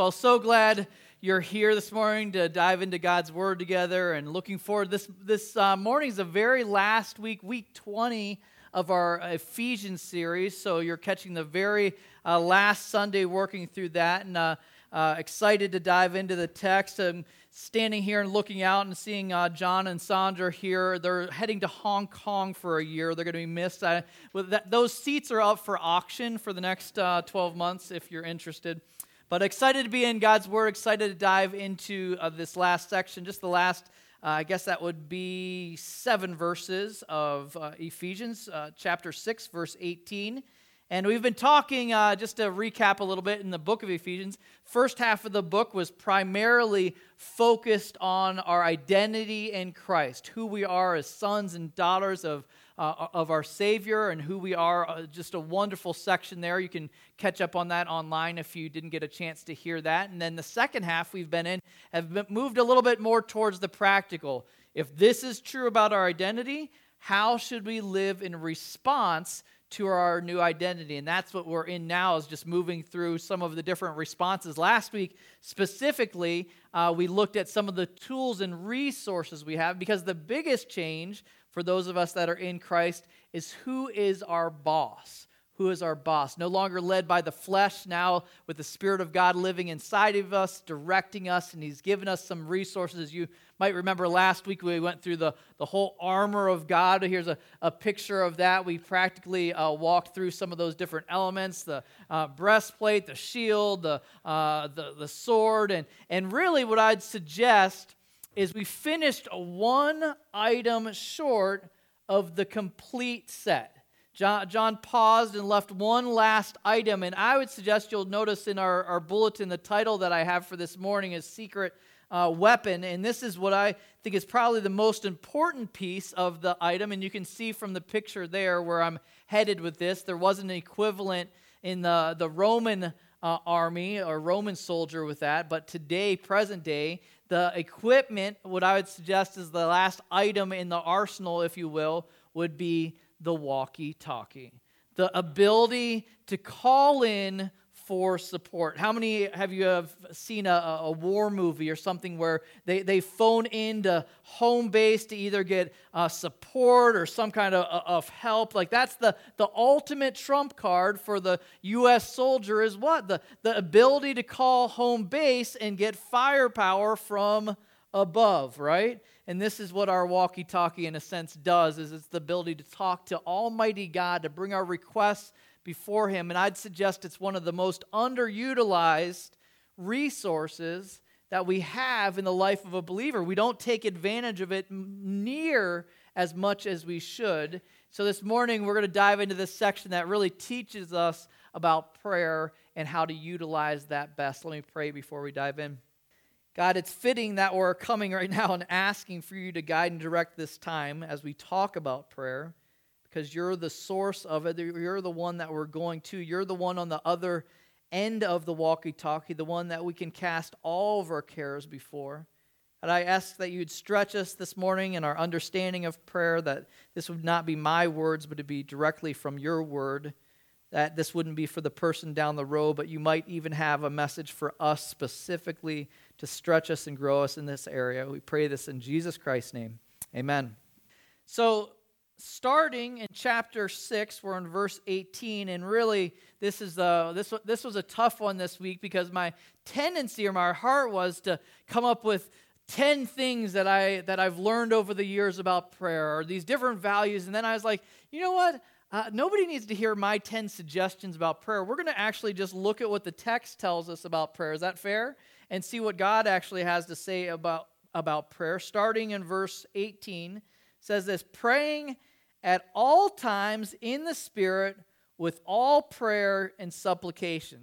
Well, so glad you're here this morning to dive into God's Word together and looking forward. This, this uh, morning is the very last week, week 20 of our Ephesians series. So you're catching the very uh, last Sunday working through that. And uh, uh, excited to dive into the text. I'm standing here and looking out and seeing uh, John and Sandra here. They're heading to Hong Kong for a year. They're going to be missed. I, that, those seats are up for auction for the next uh, 12 months if you're interested. But excited to be in God's Word, excited to dive into uh, this last section, just the last, uh, I guess that would be seven verses of uh, Ephesians, uh, chapter 6, verse 18. And we've been talking, uh, just to recap a little bit in the book of Ephesians. First half of the book was primarily focused on our identity in Christ, who we are as sons and daughters of uh, of our Savior and who we are. Uh, just a wonderful section there. You can catch up on that online if you didn't get a chance to hear that. And then the second half we've been in have been moved a little bit more towards the practical. If this is true about our identity, how should we live in response to our new identity and that's what we're in now is just moving through some of the different responses last week specifically uh, we looked at some of the tools and resources we have because the biggest change for those of us that are in Christ is who is our boss? Who is our boss? No longer led by the flesh, now with the Spirit of God living inside of us, directing us, and He's given us some resources. You might remember last week we went through the, the whole armor of God. Here's a, a picture of that. We practically uh, walked through some of those different elements the uh, breastplate, the shield, the, uh, the, the sword. And, and really, what I'd suggest is we finished one item short of the complete set. John, John, paused and left one last item, and I would suggest you'll notice in our, our bulletin the title that I have for this morning is Secret uh, Weapon. And this is what I think is probably the most important piece of the item. And you can see from the picture there where I'm headed with this, there wasn't an equivalent in the, the Roman uh, army or Roman soldier with that, but today, present day, the equipment, what I would suggest is the last item in the arsenal, if you will, would be the walkie talkie. The ability to call in for support. How many have you have seen a, a war movie or something where they, they phone in to home base to either get uh, support or some kind of, uh, of help? Like that's the, the ultimate trump card for the U.S. soldier is what? The, the ability to call home base and get firepower from above, right? And this is what our walkie-talkie in a sense does is it's the ability to talk to Almighty God, to bring our requests before Him. And I'd suggest it's one of the most underutilized resources that we have in the life of a believer. We don't take advantage of it near as much as we should. So this morning, we're going to dive into this section that really teaches us about prayer and how to utilize that best. Let me pray before we dive in. God, it's fitting that we're coming right now and asking for you to guide and direct this time as we talk about prayer because you're the source of it. You're the one that we're going to. You're the one on the other end of the walkie talkie, the one that we can cast all of our cares before. And I ask that you'd stretch us this morning in our understanding of prayer, that this would not be my words, but to be directly from your word. That this wouldn't be for the person down the road, but you might even have a message for us specifically to stretch us and grow us in this area. We pray this in Jesus Christ's name. Amen. So, starting in chapter 6 we're in verse 18 and really this is uh, this, this was a tough one this week because my tendency or my heart was to come up with 10 things that i that i've learned over the years about prayer or these different values and then i was like you know what? Uh, nobody needs to hear my 10 suggestions about prayer. We're going to actually just look at what the text tells us about prayer. Is that fair? And see what god actually has to say about about prayer. Starting in verse 18 says this praying at all times in the Spirit with all prayer and supplication.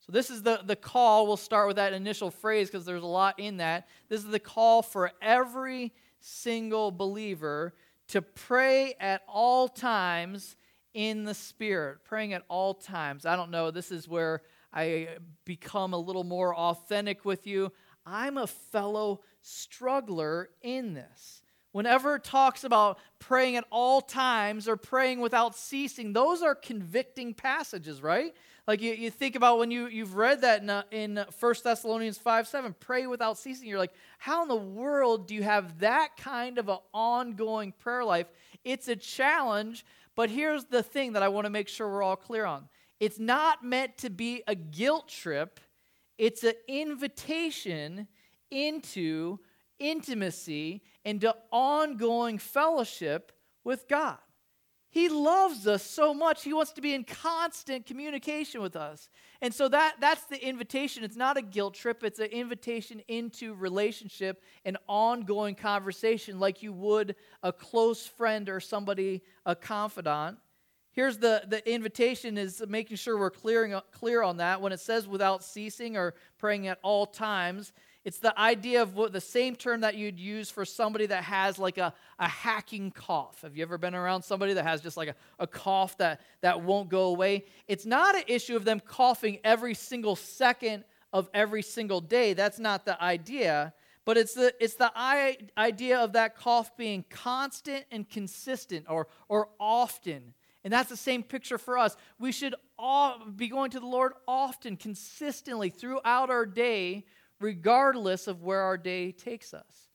So, this is the, the call. We'll start with that initial phrase because there's a lot in that. This is the call for every single believer to pray at all times in the Spirit. Praying at all times. I don't know, this is where I become a little more authentic with you. I'm a fellow struggler in this. Whenever it talks about praying at all times or praying without ceasing, those are convicting passages, right? Like you, you think about when you, you've read that in, uh, in uh, 1 Thessalonians 5 7, pray without ceasing. You're like, how in the world do you have that kind of an ongoing prayer life? It's a challenge, but here's the thing that I want to make sure we're all clear on it's not meant to be a guilt trip, it's an invitation into intimacy, into ongoing fellowship with God. He loves us so much. He wants to be in constant communication with us. And so that, that's the invitation. It's not a guilt trip, it's an invitation into relationship and ongoing conversation like you would a close friend or somebody, a confidant. Here's the, the invitation is making sure we're clearing, clear on that. When it says without ceasing or praying at all times, it's the idea of what, the same term that you'd use for somebody that has like a, a hacking cough. Have you ever been around somebody that has just like a, a cough that, that won't go away? It's not an issue of them coughing every single second of every single day. That's not the idea. But it's the, it's the idea of that cough being constant and consistent or, or often. And that's the same picture for us. We should all be going to the Lord often, consistently throughout our day regardless of where our day takes us.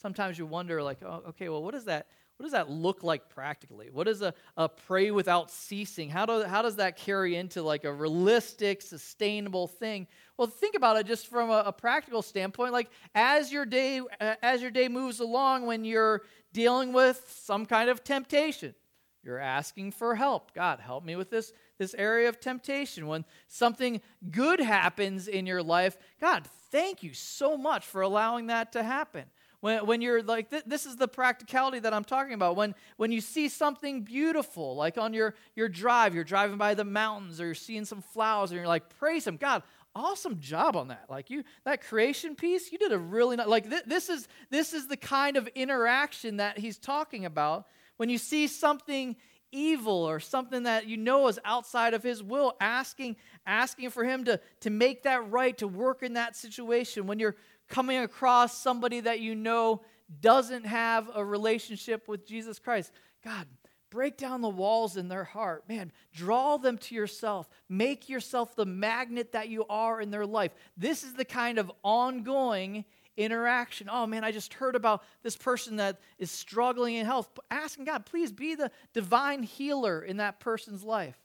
Sometimes you wonder, like, oh, okay, well, what does that what does that look like practically? What is a, a pray without ceasing? How, do, how does that carry into like a realistic, sustainable thing? Well, think about it just from a, a practical standpoint. Like as your day as your day moves along, when you're dealing with some kind of temptation, you're asking for help. God, help me with this, this area of temptation. When something good happens in your life, God, thank you so much for allowing that to happen. When, when you're like, th- this is the practicality that I'm talking about. When, when you see something beautiful, like on your, your drive, you're driving by the mountains or you're seeing some flowers and you're like, praise Him. God, awesome job on that like you that creation piece you did a really not like th- this is this is the kind of interaction that he's talking about when you see something evil or something that you know is outside of his will asking asking for him to to make that right to work in that situation. When you're coming across somebody that you know doesn't have a relationship with Jesus Christ god break down the walls in their heart. Man draw them to yourself. Make yourself the magnet that you are in their life. This is the kind of ongoing interaction. Oh man, I just heard about this person that is struggling in health. Asking God, please be the divine healer in that person's life.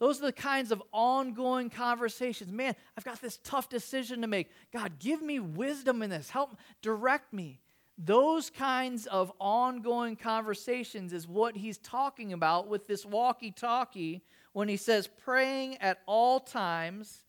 Those are the kinds of ongoing conversations. Man, I've got this tough decision to make. God, give me wisdom in this. Help direct me. Those kinds of ongoing conversations is what he's talking about with this walkie talkie when he says praying at all times.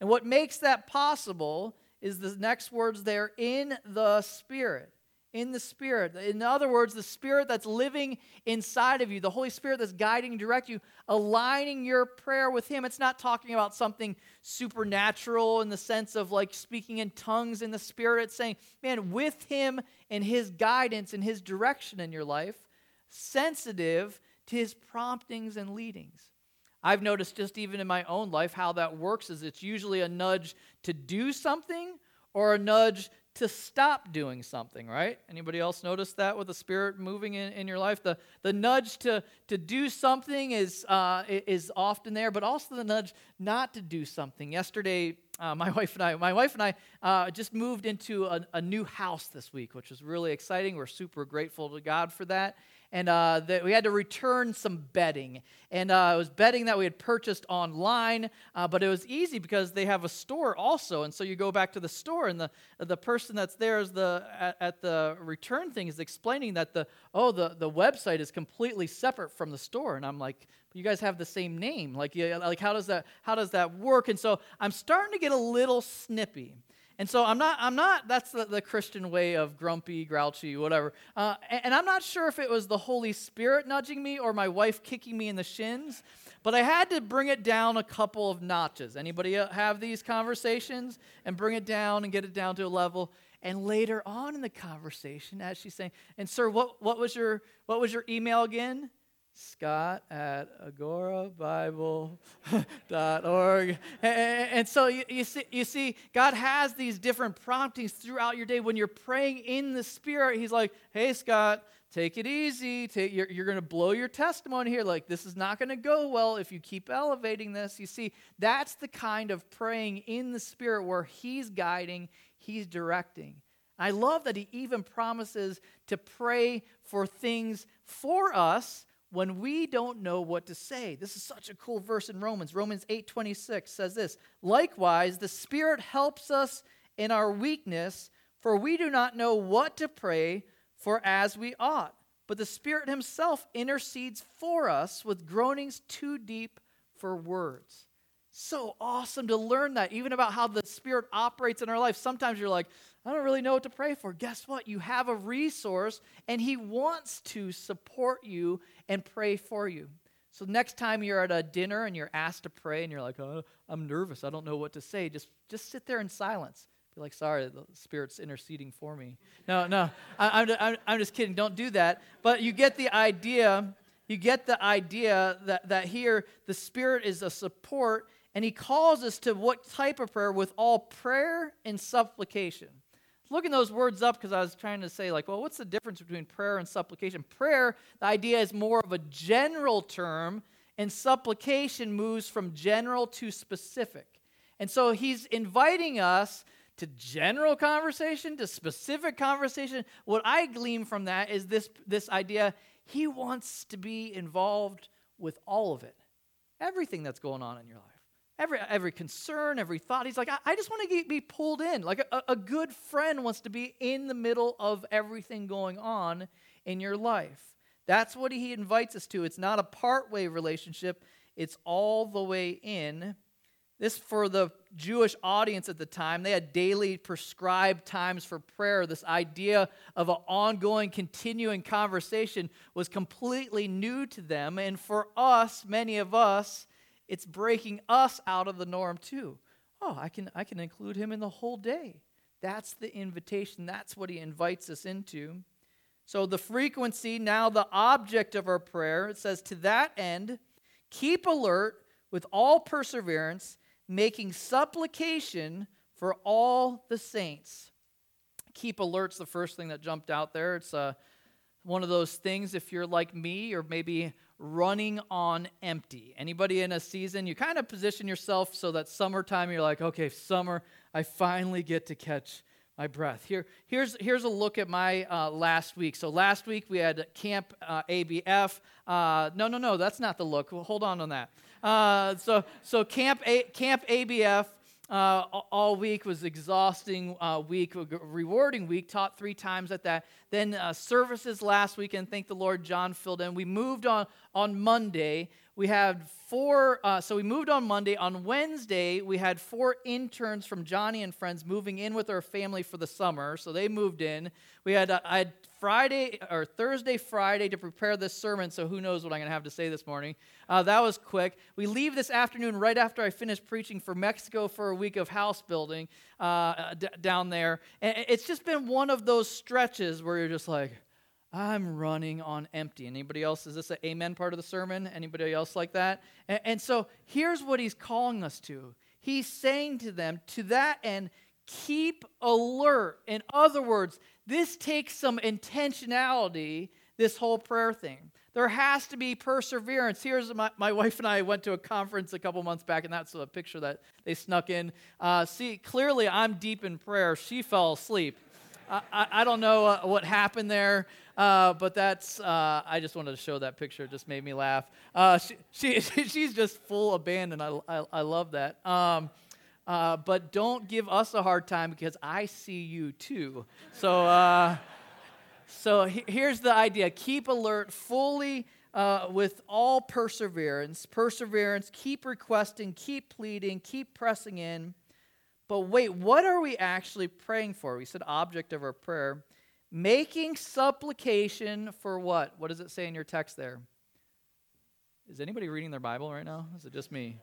And what makes that possible is the next words there in the Spirit. In the Spirit. In other words, the Spirit that's living inside of you, the Holy Spirit that's guiding, direct you, aligning your prayer with Him. It's not talking about something supernatural in the sense of like speaking in tongues in the Spirit. It's saying, man, with Him and His guidance and His direction in your life, sensitive to His promptings and leadings. I've noticed just even in my own life how that works is it's usually a nudge to do something or a nudge to stop doing something, right? Anybody else notice that with the Spirit moving in, in your life? The, the nudge to, to do something is, uh, is often there, but also the nudge not to do something. Yesterday, uh, my wife and I, my wife and I uh, just moved into a, a new house this week, which was really exciting. We're super grateful to God for that and uh, that we had to return some bedding. And uh, it was bedding that we had purchased online, uh, but it was easy because they have a store also. And so you go back to the store, and the the person that's there is the at, at the return thing is explaining that the oh the the website is completely separate from the store. And I'm like, you guys have the same name. Like, yeah, like how does that how does that work? And so I'm starting to get a little snippy. And so I'm not, I'm not, that's the, the Christian way of grumpy, grouchy, whatever. Uh, and, and I'm not sure if it was the Holy Spirit nudging me or my wife kicking me in the shins, but I had to bring it down a couple of notches. Anybody have these conversations and bring it down and get it down to a level? And later on in the conversation, as she's saying, and sir, what, what was your what was your email again? Scott at agorabible.org. And, and so you, see, you see, God has these different promptings throughout your day. When you're praying in the Spirit, He's like, hey, Scott, take it easy. You're going to blow your testimony here. Like, this is not going to go well if you keep elevating this. You see, that's the kind of praying in the Spirit where He's guiding, He's directing. I love that He even promises to pray for things for us when we don't know what to say. This is such a cool verse in Romans. Romans 8:26 says this, "Likewise, the Spirit helps us in our weakness, for we do not know what to pray for as we ought. But the Spirit Himself intercedes for us with groanings too deep for words. So awesome to learn that, even about how the Spirit operates in our life. Sometimes you're like, I don't really know what to pray for. Guess what? You have a resource, and He wants to support you and pray for you. So, next time you're at a dinner and you're asked to pray and you're like, oh, I'm nervous, I don't know what to say, just, just sit there in silence be like, sorry, the Spirit's interceding for me. No, no, I, I'm, I'm just kidding. Don't do that. But you get the idea. You get the idea that, that here the Spirit is a support, and He calls us to what type of prayer? With all prayer and supplication. Looking those words up because I was trying to say, like, well, what's the difference between prayer and supplication? Prayer, the idea is more of a general term, and supplication moves from general to specific. And so he's inviting us to general conversation, to specific conversation. What I glean from that is this, this idea he wants to be involved with all of it, everything that's going on in your life. Every, every concern, every thought. He's like, I, I just want to be pulled in. Like a, a good friend wants to be in the middle of everything going on in your life. That's what he invites us to. It's not a part way relationship, it's all the way in. This, for the Jewish audience at the time, they had daily prescribed times for prayer. This idea of an ongoing, continuing conversation was completely new to them. And for us, many of us, it's breaking us out of the norm too. Oh, I can, I can include him in the whole day. That's the invitation. That's what he invites us into. So, the frequency, now the object of our prayer, it says, To that end, keep alert with all perseverance making supplication for all the saints. Keep alert's the first thing that jumped out there. It's uh, one of those things if you're like me or maybe running on empty. Anybody in a season, you kind of position yourself so that summertime you're like, okay, summer, I finally get to catch my breath. Here, here's, here's a look at my uh, last week. So last week we had Camp uh, ABF. Uh, no, no, no, that's not the look. hold on on that. Uh, so, so Camp, a- Camp ABF uh, all week was exhausting uh, week, rewarding week. Taught three times at that. Then uh, services last week, and thank the Lord, John filled in. We moved on on Monday. We had four. Uh, so we moved on Monday. On Wednesday, we had four interns from Joni and Friends moving in with our family for the summer. So they moved in. We had uh, I had Friday or Thursday, Friday to prepare this sermon, so who knows what I'm going to have to say this morning. Uh, that was quick. We leave this afternoon right after I finish preaching for Mexico for a week of house building uh, d- down there. And it's just been one of those stretches where you're just like, I'm running on empty. Anybody else? Is this an amen part of the sermon? Anybody else like that? And, and so here's what he's calling us to. He's saying to them, to that end, keep alert. In other words, this takes some intentionality, this whole prayer thing. There has to be perseverance. Here's my, my wife and I went to a conference a couple months back, and that's a picture that they snuck in. Uh, see, clearly I'm deep in prayer. She fell asleep. I, I, I don't know uh, what happened there, uh, but that's, uh, I just wanted to show that picture. It just made me laugh. Uh, she, she, she's just full abandon. I, I, I love that. Um, uh, but don't give us a hard time because I see you too. So, so here's the idea keep alert fully uh, with all perseverance. Perseverance, keep requesting, keep pleading, keep pressing in. But wait, what are we actually praying for? We said object of our prayer. Making supplication for what? What does it say in your text there? Is anybody reading their Bible right now? Is it just me?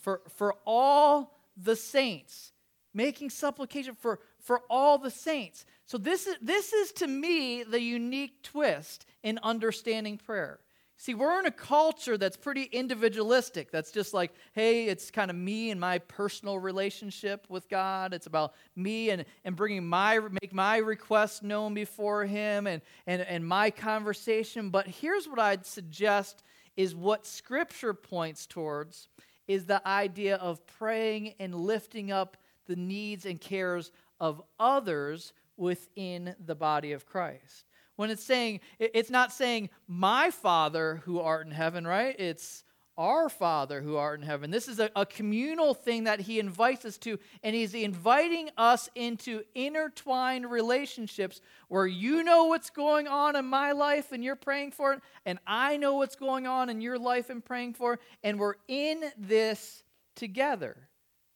For, for all the saints, making supplication for, for all the saints. So, this is, this is to me the unique twist in understanding prayer. See, we're in a culture that's pretty individualistic. That's just like, hey, it's kind of me and my personal relationship with God. It's about me and, and bringing my, make my request known before Him and, and, and my conversation. But here's what I'd suggest is what Scripture points towards is the idea of praying and lifting up the needs and cares of others within the body of Christ. When it's saying, it's not saying, my Father who art in heaven, right? It's our Father who art in heaven. This is a, a, communal thing that he invites us to, and he's inviting us into intertwined relationships where you know what's going on in my life and you're praying for it, and I know what's going on in your life and praying for it, and we're in this together.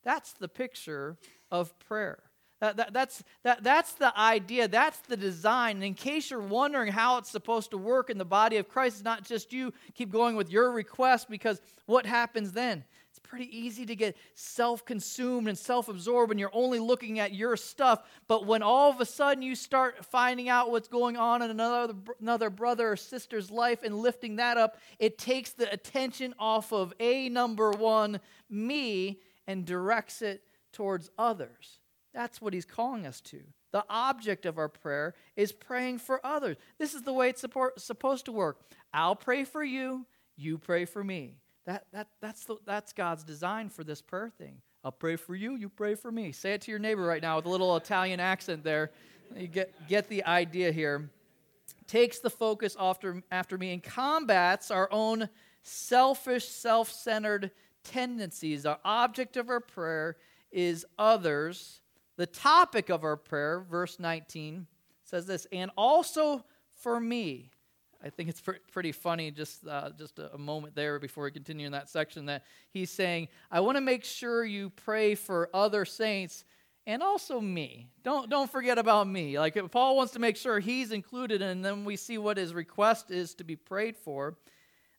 That's the picture of prayer. That, that, that's, that, that's the idea. That's the design. And in case you're wondering how it's supposed to work in the body of Christ, it's not just you keep going with your request because what happens then? It's pretty easy to get self consumed and self absorbed when you're only looking at your stuff. But when all of a sudden you start finding out what's going on in another, another brother or sister's life and lifting that up, it takes the attention off of A, number one, me, and directs it towards others. That's what he's calling us to. The object of our prayer is praying for others. This is the way it's support, supposed to work. I'll pray for you, you pray for me. That, that, that's, the, that's God's design for this prayer thing. I'll pray for you, you pray for me. Say it to your neighbor right now with a little Italian accent there. You get, get the idea here. Takes the focus after, after me and combats our own selfish, self centered tendencies. Our object of our prayer is others the topic of our prayer, verse 19, says this, and also for me. I think it's pretty funny, just, uh, just a, moment there before we continue in that section, that he's saying, I want to make sure you pray for other saints and also me. Don't, don't forget about me. Like Paul wants to make sure he's included, and then we see what his request is to be prayed for.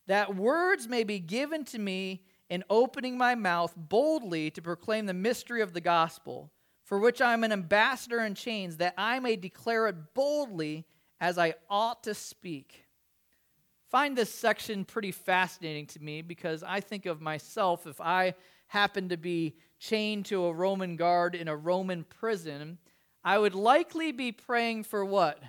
That words may be given to me in opening my mouth boldly to proclaim the mystery of the gospel for which I am an ambassador in chains, that I may declare it boldly as I ought to speak. Find this section pretty fascinating to me because I think of myself if I happened to be chained to a Roman guard in a Roman prison, I would likely be praying for what?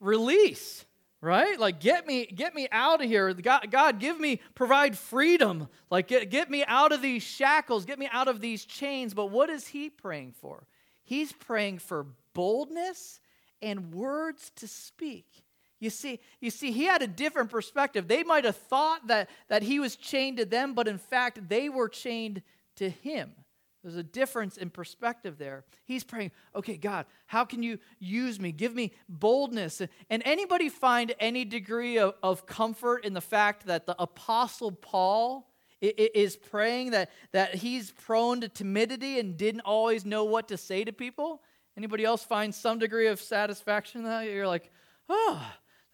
Release right? Like get me get me out of here. God, god give me provide freedom. Like get, get me out of these shackles. Get me out of these chains. But what is he praying for? He's praying for boldness and words to speak. You see you see he had a different perspective. They might have thought that that he was chained to them but in fact they were chained to him there's a difference in perspective there. He's praying, okay, God, how can you use me? Give me boldness. And anybody find any degree of, of comfort in the fact that the Apostle Paul is praying that, that he's prone to timidity and didn't always know what to say to people? Anybody else find some degree of satisfaction in that? You're like, oh,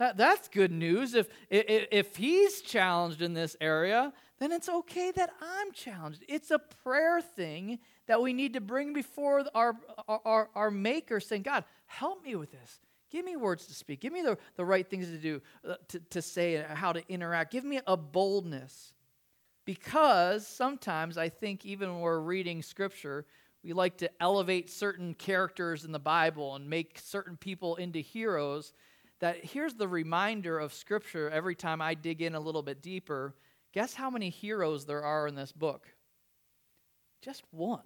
that, that's good news. If, if, if he's challenged in this area, then it's okay that I'm challenged. It's a prayer thing that we need to bring before our, our, our Maker, saying, God, help me with this. Give me words to speak. Give me the, the right things to do, uh, to, to say, how to interact. Give me a boldness. Because sometimes I think, even when we're reading Scripture, we like to elevate certain characters in the Bible and make certain people into heroes. That here's the reminder of Scripture every time I dig in a little bit deeper Guess how many heroes there are in this book? Just one.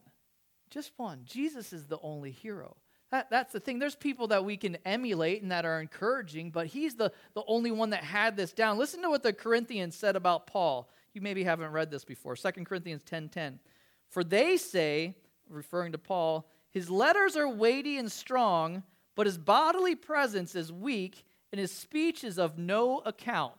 Just one. Jesus is the only hero. That, that's the thing. There's people that we can emulate and that are encouraging, but he's the, the only one that had this down. Listen to what the Corinthians said about Paul. You maybe haven't read this before. 2 Corinthians 10.10. 10. For they say, referring to Paul, his letters are weighty and strong, but his bodily presence is weak, and his speech is of no account.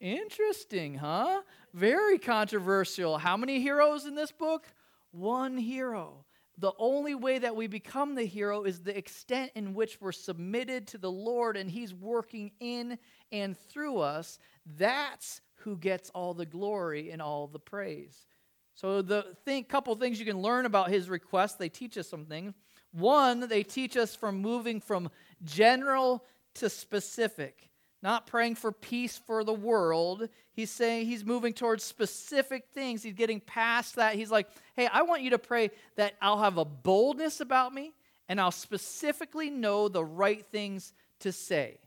Interesting, huh? Very controversial. How many heroes in this book? One hero. The only way that we become the hero is the extent in which we're submitted to the Lord and He's working in and through us. That's who gets all the glory and all the praise. So, the thing, couple things you can learn about His request, they teach us something. One, they teach us from moving from general to specific not praying for peace for the world. He's saying he's moving towards specific things. He's getting past that. He's like, hey, I want you to pray that I'll have a boldness about me and I'll specifically know the right things to say.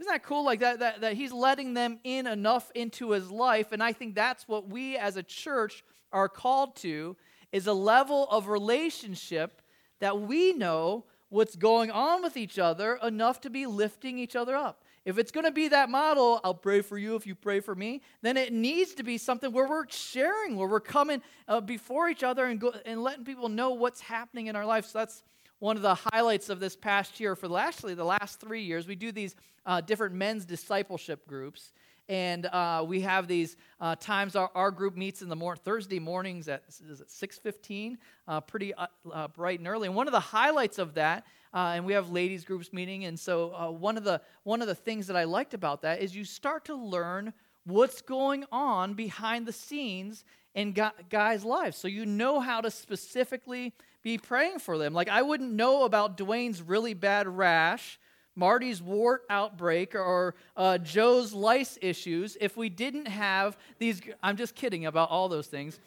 Isn't that cool? Like that, that, that he's letting them in enough into his life. And I think that's what we as a church are called to is a level of relationship that we know what's going on with each other enough to be lifting each other up. If it's going to be that model, I'll pray for you if you pray for me, then it needs to be something where we're sharing, where we're coming uh, before each other and, go, and letting people know what's happening in our lives. So that's one of the highlights of this past year for actually the last three years. We do these uh, different men's discipleship groups. And uh, we have these uh, times our, our, group meets in the mor- Thursday mornings at is it 6.15, uh, pretty uh, uh, bright and early. And one of the highlights of that, uh, and we have ladies groups meeting, and so one, of the, one of the things that I liked about that is you start to learn what's going on behind the scenes in guys' lives. So you know how to specifically be praying for them. Like I wouldn't know about Dwayne's really bad rash Marty's wart outbreak or uh, Joe's lice issues if we didn't have these. I'm just kidding about all those things.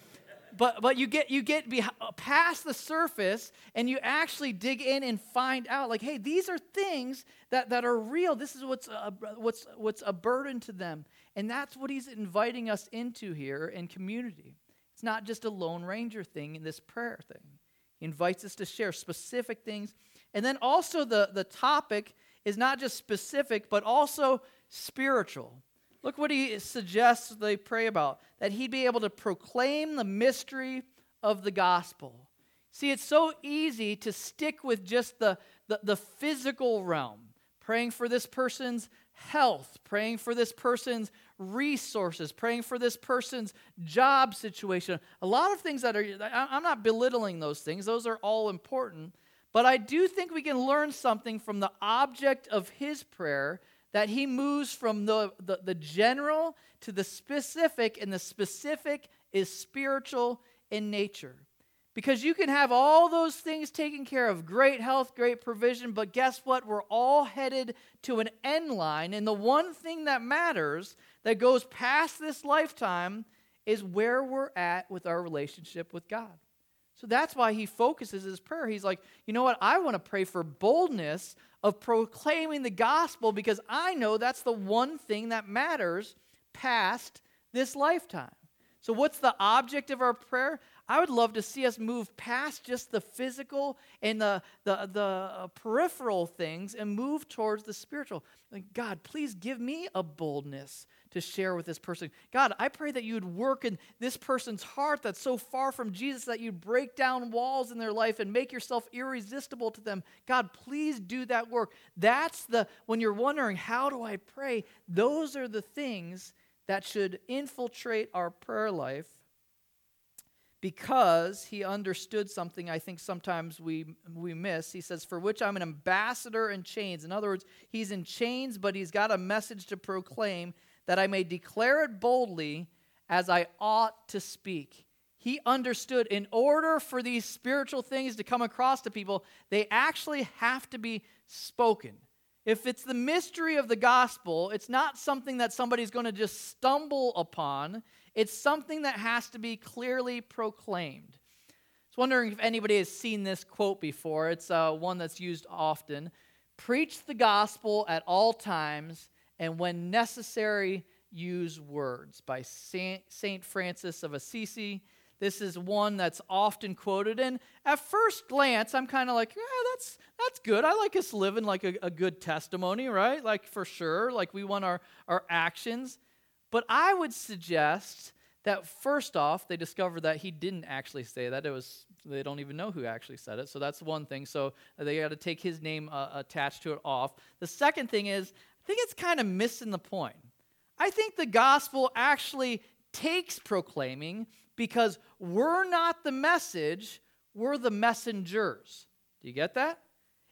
But, but you get, you get past the surface and you actually dig in and find out like hey these are things that, that are real this is what's a, what's, what's a burden to them and that's what he's inviting us into here in community it's not just a lone ranger thing in this prayer thing he invites us to share specific things and then also the, the topic is not just specific, but also spiritual. Look what he suggests they pray about that he'd be able to proclaim the mystery of the gospel. See, it's so easy to stick with just the, the, the physical realm, praying for this person's health, praying for this person's resources, praying for this person's job situation. A lot of things that are, I'm not belittling those things, those are all important. But I do think we can learn something from the object of his prayer that he moves from the, the, the, general to the specific, and the specific is spiritual in nature. Because you can have all those things taken care of great health, great provision, but guess what? We're all headed to an end line. And the one thing that matters that goes past this lifetime is where we're at with our relationship with God. So that's why he focuses his prayer. He's like, you know what? I want to pray for boldness of proclaiming the gospel because I know that's the one thing that matters past this lifetime. So, what's the object of our prayer? I would love to see us move past just the physical and the, the, the uh, peripheral things and move towards the spiritual. Like, God, please give me a boldness to share with this person. God, I pray that you would work in this person's heart that's so far from Jesus that you'd break down walls in their life and make yourself irresistible to them. God, please do that work. That's the, when you're wondering, how do I pray? Those are the things that should infiltrate our prayer life because he understood something I think sometimes we, we miss. He says, For which I'm an ambassador in chains. In other words, he's in chains, but he's got a message to proclaim that I may declare it boldly as I ought to speak. He understood in order for these spiritual things to come across to people, they actually have to be spoken. If it's the mystery of the gospel, it's not something that somebody's going to just stumble upon. It's something that has to be clearly proclaimed. I was wondering if anybody has seen this quote before. It's uh, one that's used often. Preach the gospel at all times, and when necessary, use words by Saint Francis of Assisi. This is one that's often quoted, and at first glance, I'm kind of like, yeah, that's that's good. I like us living like a, a good testimony, right? Like for sure, like we want our our actions. But I would suggest that first off, they discovered that he didn't actually say that. It was they don't even know who actually said it. So that's one thing. So they got to take his name uh, attached to it off. The second thing is, I think it's kind of missing the point. I think the gospel actually takes proclaiming because we're not the message, we're the messengers. Do you get that?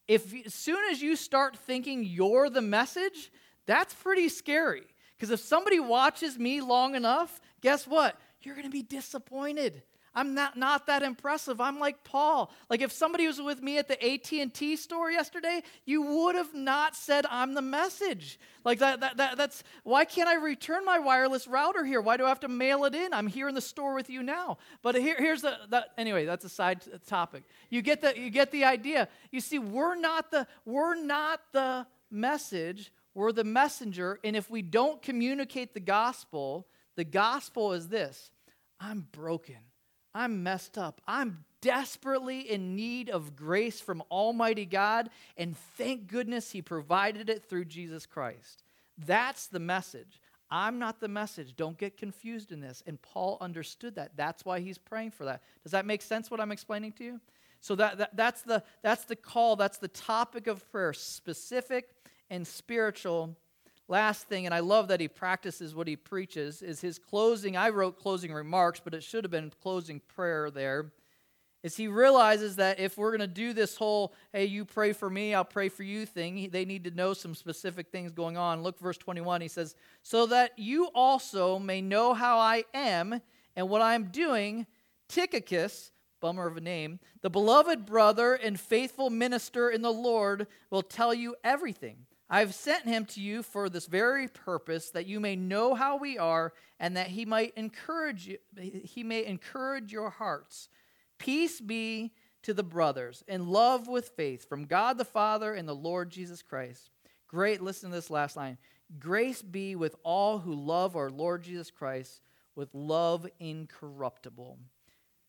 If as soon as you start thinking you're the message, that's pretty scary. Because if somebody watches me long enough, guess what? You're going to be disappointed. I'm not, not that impressive. I'm like Paul. Like if somebody was with me at the AT&T store yesterday, you would have not said I'm the message. Like that, that, that that's why can't I return my wireless router here? Why do I have to mail it in? I'm here in the store with you now. But here, here's the that, anyway, that's a side topic. You get the you get the idea. You see, we're not the we're not the message, we're the messenger, and if we don't communicate the gospel, the gospel is this. I'm broken. I'm messed up. I'm desperately in need of grace from Almighty God, and thank goodness He provided it through Jesus Christ. That's the message. I'm not the message. Don't get confused in this. And Paul understood that. That's why he's praying for that. Does that make sense what I'm explaining to you? So that, that, that's, the, that's the call, that's the topic of prayer, specific and spiritual last thing, and I love that he practices what he preaches, is his closing. I wrote closing remarks, but it should have been closing prayer there. Is he realizes that if we're going to do this whole, hey, you pray for me, I'll pray for you thing, they need to know some specific things going on. Look, verse 21, he says, So that you also may know how I am and what I'm doing, Tychicus, bummer of a name, the beloved brother and faithful minister in the Lord, will tell you everything. I've sent him to you for this very purpose, that you may know how we are, and that he might encourage you, he may encourage your hearts. Peace be to the brothers, and love with faith from God the Father and the Lord Jesus Christ. Great, listen to this last line. Grace be with all who love our Lord Jesus Christ with love incorruptible.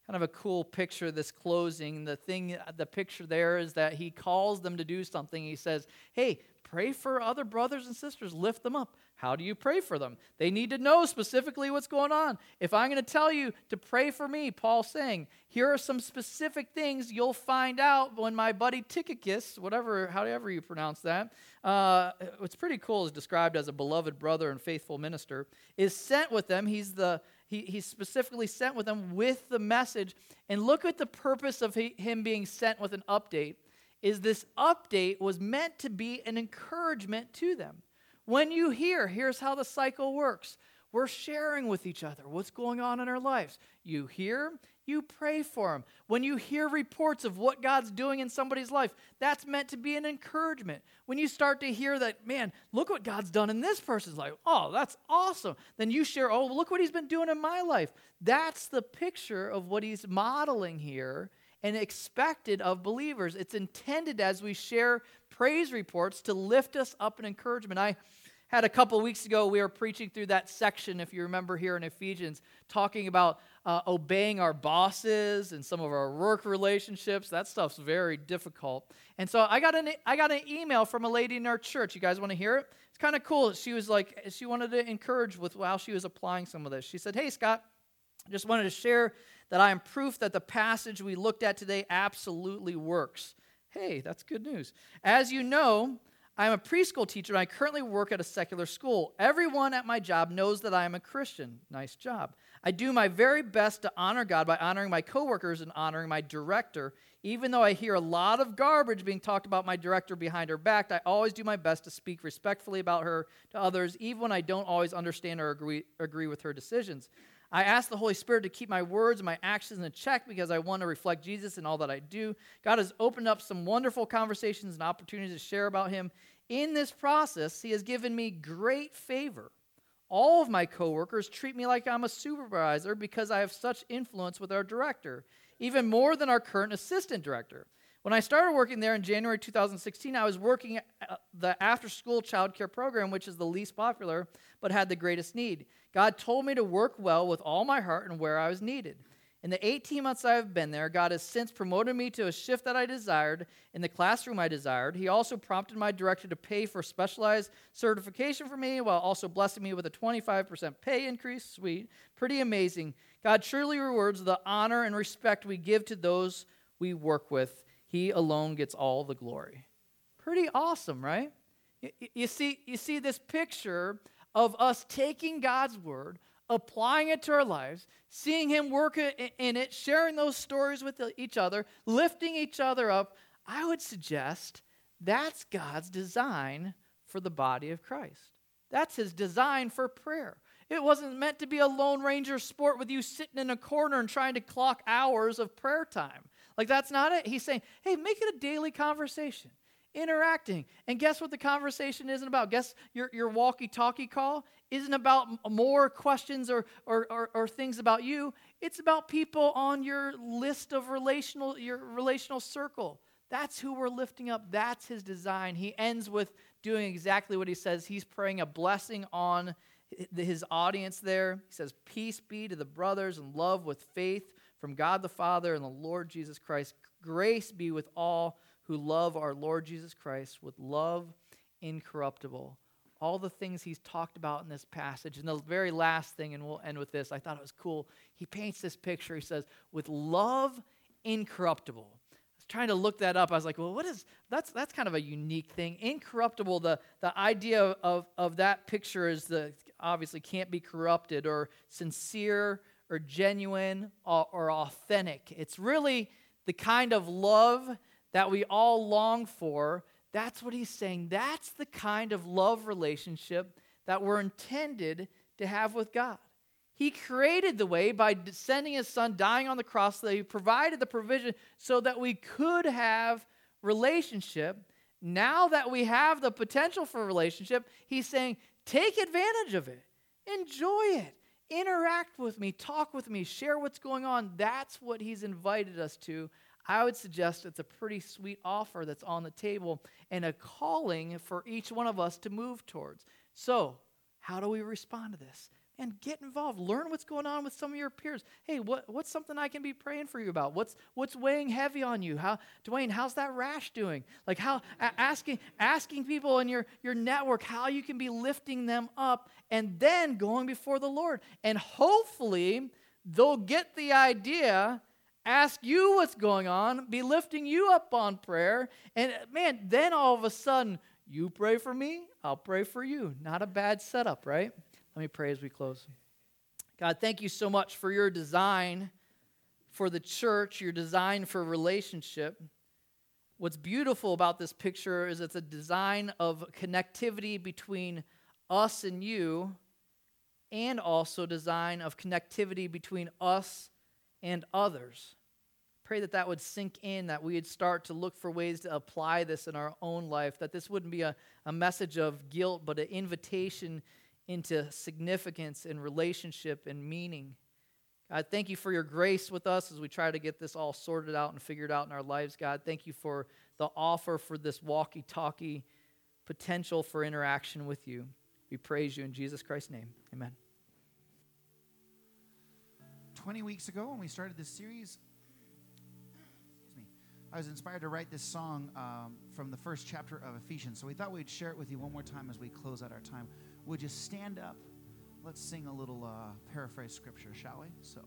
Kind of a cool picture, this closing. The thing, the picture there is that he calls them to do something. He says, Hey, Pray for other brothers and sisters, lift them up. How do you pray for them? They need to know specifically what's going on. If I'm going to tell you to pray for me, Paul's saying, here are some specific things you'll find out when my buddy Tychicus, whatever, however you pronounce that, uh, pretty cool is described as a beloved brother and faithful minister, is sent with them. He's the he, he's specifically sent with them with the message. And look at the purpose of he, him being sent with an update is this update was meant to be an encouragement to them. When you hear, here's how the cycle works. We're sharing with each other what's going on in our lives. You hear, you pray for them. When you hear reports of what God's doing in somebody's life, that's meant to be an encouragement. When you start to hear that, man, look what God's done in this person's life. Oh, that's awesome. Then you share, oh, look what he's been doing in my life. That's the picture of what he's modeling here and expected of believers. It's intended as we share praise reports to lift us up in encouragement. I had a couple weeks ago, we were preaching through that section, if you remember here in Ephesians, talking about uh, obeying our bosses and some of our work relationships. That stuff's very difficult. And so I got an, I got an email from a lady in our church. You guys want to hear it? It's kind of cool. She was like, she wanted to encourage with while she was applying some of this. She said, Hey, Scott, just wanted to share that I am proof that the passage we looked at today absolutely works. Hey, that's good news. As you know, I am a preschool teacher and I currently work at a secular school. Everyone at my job knows that I am a Christian. Nice job. I do my very best to honor God by honoring my coworkers and honoring my director. Even though I hear a lot of garbage being talked about my director behind her back, I always do my best to speak respectfully about her to others, even when I don't always understand or agree, agree with her decisions. I ask the Holy Spirit to keep my words and my actions in check because I want to reflect Jesus in all that I do. God has opened up some wonderful conversations and opportunities to share about Him. In this process, He has given me great favor. All of my coworkers treat me like I'm a supervisor because I have such influence with our director, even more than our current assistant director. When I started working there in January 2016, I was working at uh, the after school child care program, which is the least popular but had the greatest need. God told me to work well with all my heart and where I was needed. In the 18 months I have been there, God has since promoted me to a shift that I desired in the classroom I desired. He also prompted my director to pay for specialized certification for me while also blessing me with a 25% pay increase. Sweet. Pretty amazing. God truly rewards the honor and respect we give to those we work with. He alone gets all the glory. Pretty awesome, right? You see, you see this picture of us taking God's word, applying it to our lives, seeing Him work in it, sharing those stories with each other, lifting each other up, I would suggest that's God's design for the body of Christ. That's His design for prayer. It wasn't meant to be a Lone Ranger sport with you sitting in a corner and trying to clock hours of prayer time. Like, that's not it. He's saying, hey, make it a daily conversation, interacting. And guess what the conversation isn't about? Guess your, your walkie talkie call isn't about more questions or, or, or, or things about you. It's about people on your list of relational, your relational circle. That's who we're lifting up. That's his design. He ends with doing exactly what he says. He's praying a blessing on his audience there. He says, Peace be to the brothers and love with faith from God the Father and the Lord Jesus Christ. Grace be with all who love our Lord Jesus Christ with love incorruptible. All the things he's talked about in this passage. And the very last thing, and we'll end with this, I thought it was cool. He paints this picture. He says, with love incorruptible. I was trying to look that up. I was like, well, what is that's that's kind of a unique thing. Incorruptible, the, the idea of, of that picture is the obviously can't be corrupted or sincere or genuine or, or authentic. It's really the kind of love that we all long for. That's what he's saying. That's the kind of love relationship that we're intended to have with God. He created the way by sending his son, dying on the cross, so that he provided the provision so that we could have relationship. Now that we have the potential for relationship, he's saying, Take advantage of it, enjoy it, interact with me, talk with me, share what's going on. That's what he's invited us to. I would suggest it's a pretty sweet offer that's on the table and a calling for each one of us to move towards. So, how do we respond to this? and get involved. Learn what's going on with some of your peers. Hey, what, what's something I can be praying for you about? What's what's weighing heavy on you? How Dwayne, how's that rash doing? Like how asking asking people in your, your network how you can be lifting them up and then going before the Lord. And hopefully they'll get the idea, ask you what's going on, be lifting you up on prayer. And man, then all of a sudden, you pray for me, I'll pray for you. Not a bad setup, right? Let me pray as we close. God, thank you so much for your design for the church, your design for relationship. What's beautiful about this picture is it's a design of connectivity between us and you, and also design of connectivity between us and others. Pray that that would sink in, that we would start to look for ways to apply this in our own life, that this wouldn't be a, a message of guilt, but an invitation into significance and relationship and meaning. God, thank you for your grace with us as we try to get this all sorted out and figured out in our lives, God. Thank you for the offer for this walkie talkie potential for interaction with you. We praise you in Jesus Christ's name. Amen. 20 weeks ago, when we started this series, me, I was inspired to write this song um, from the first chapter of Ephesians. So we thought we'd share it with you one more time as we close out our time would you stand up? Let's sing a little uh, paraphrase scripture, shall we? So.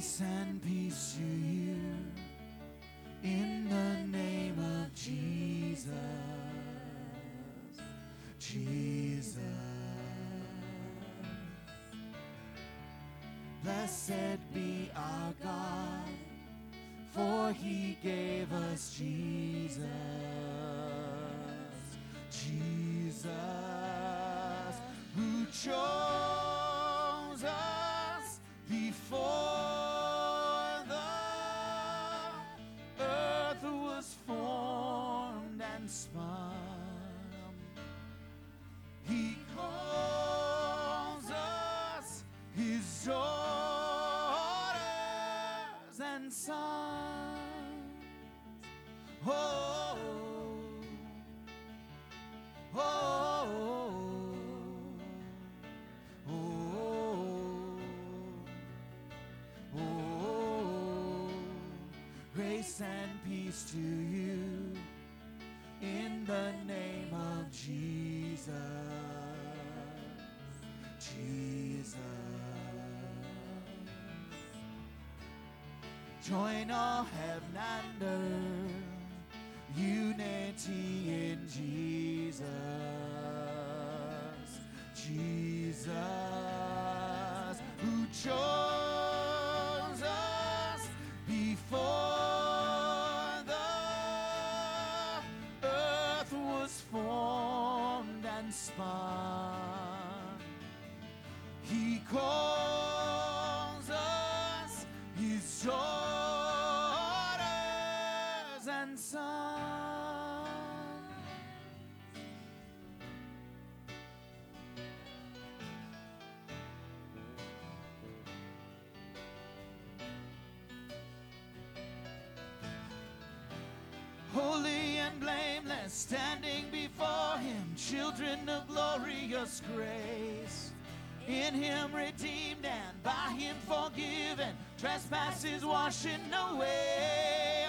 Grace and peace to you in the name of Jesus. Jesus. Blessed be our God, for he gave us Jesus. Jesus, and peace to you in the name of Jesus. Jesus. Join all heaven and earth, unity in Jesus. Jesus, children of glorious grace. In him redeemed and by him forgiven, trespasses washing away.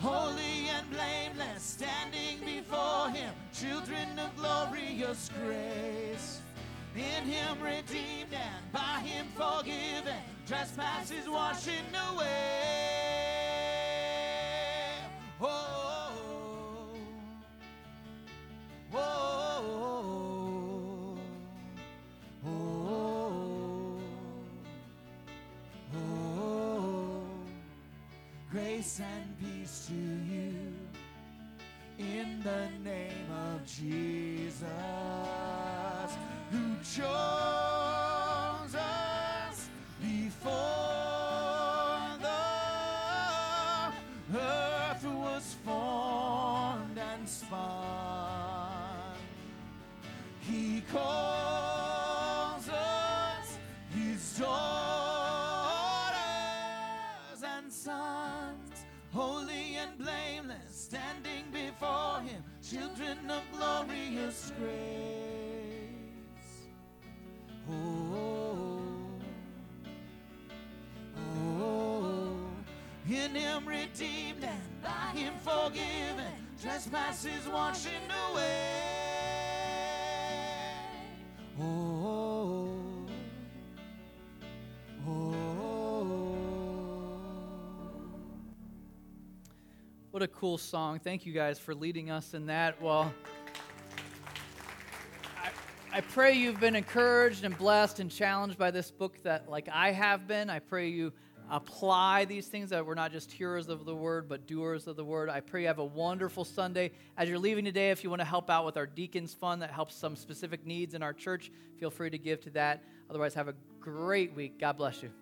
Holy and blameless, standing before him, children of glorious grace. In him redeemed and by him forgiven, trespasses washing away. Oh, oh, and blameless, standing before him, children of glorious grace. Oh, oh, oh. in him redeemed and by him forgiven, trespasses washing away. What a cool song. Thank you guys for leading us in that. Well, I, I pray you've been encouraged and blessed and challenged by this book that, like I have been. I pray you apply these things that we're not just hearers of the word, but doers of the word. I pray you have a wonderful Sunday. As you're leaving today, if you want to help out with our Deacons Fund that helps some specific needs in our church, feel free to give to that. Otherwise, have a great week. God bless you.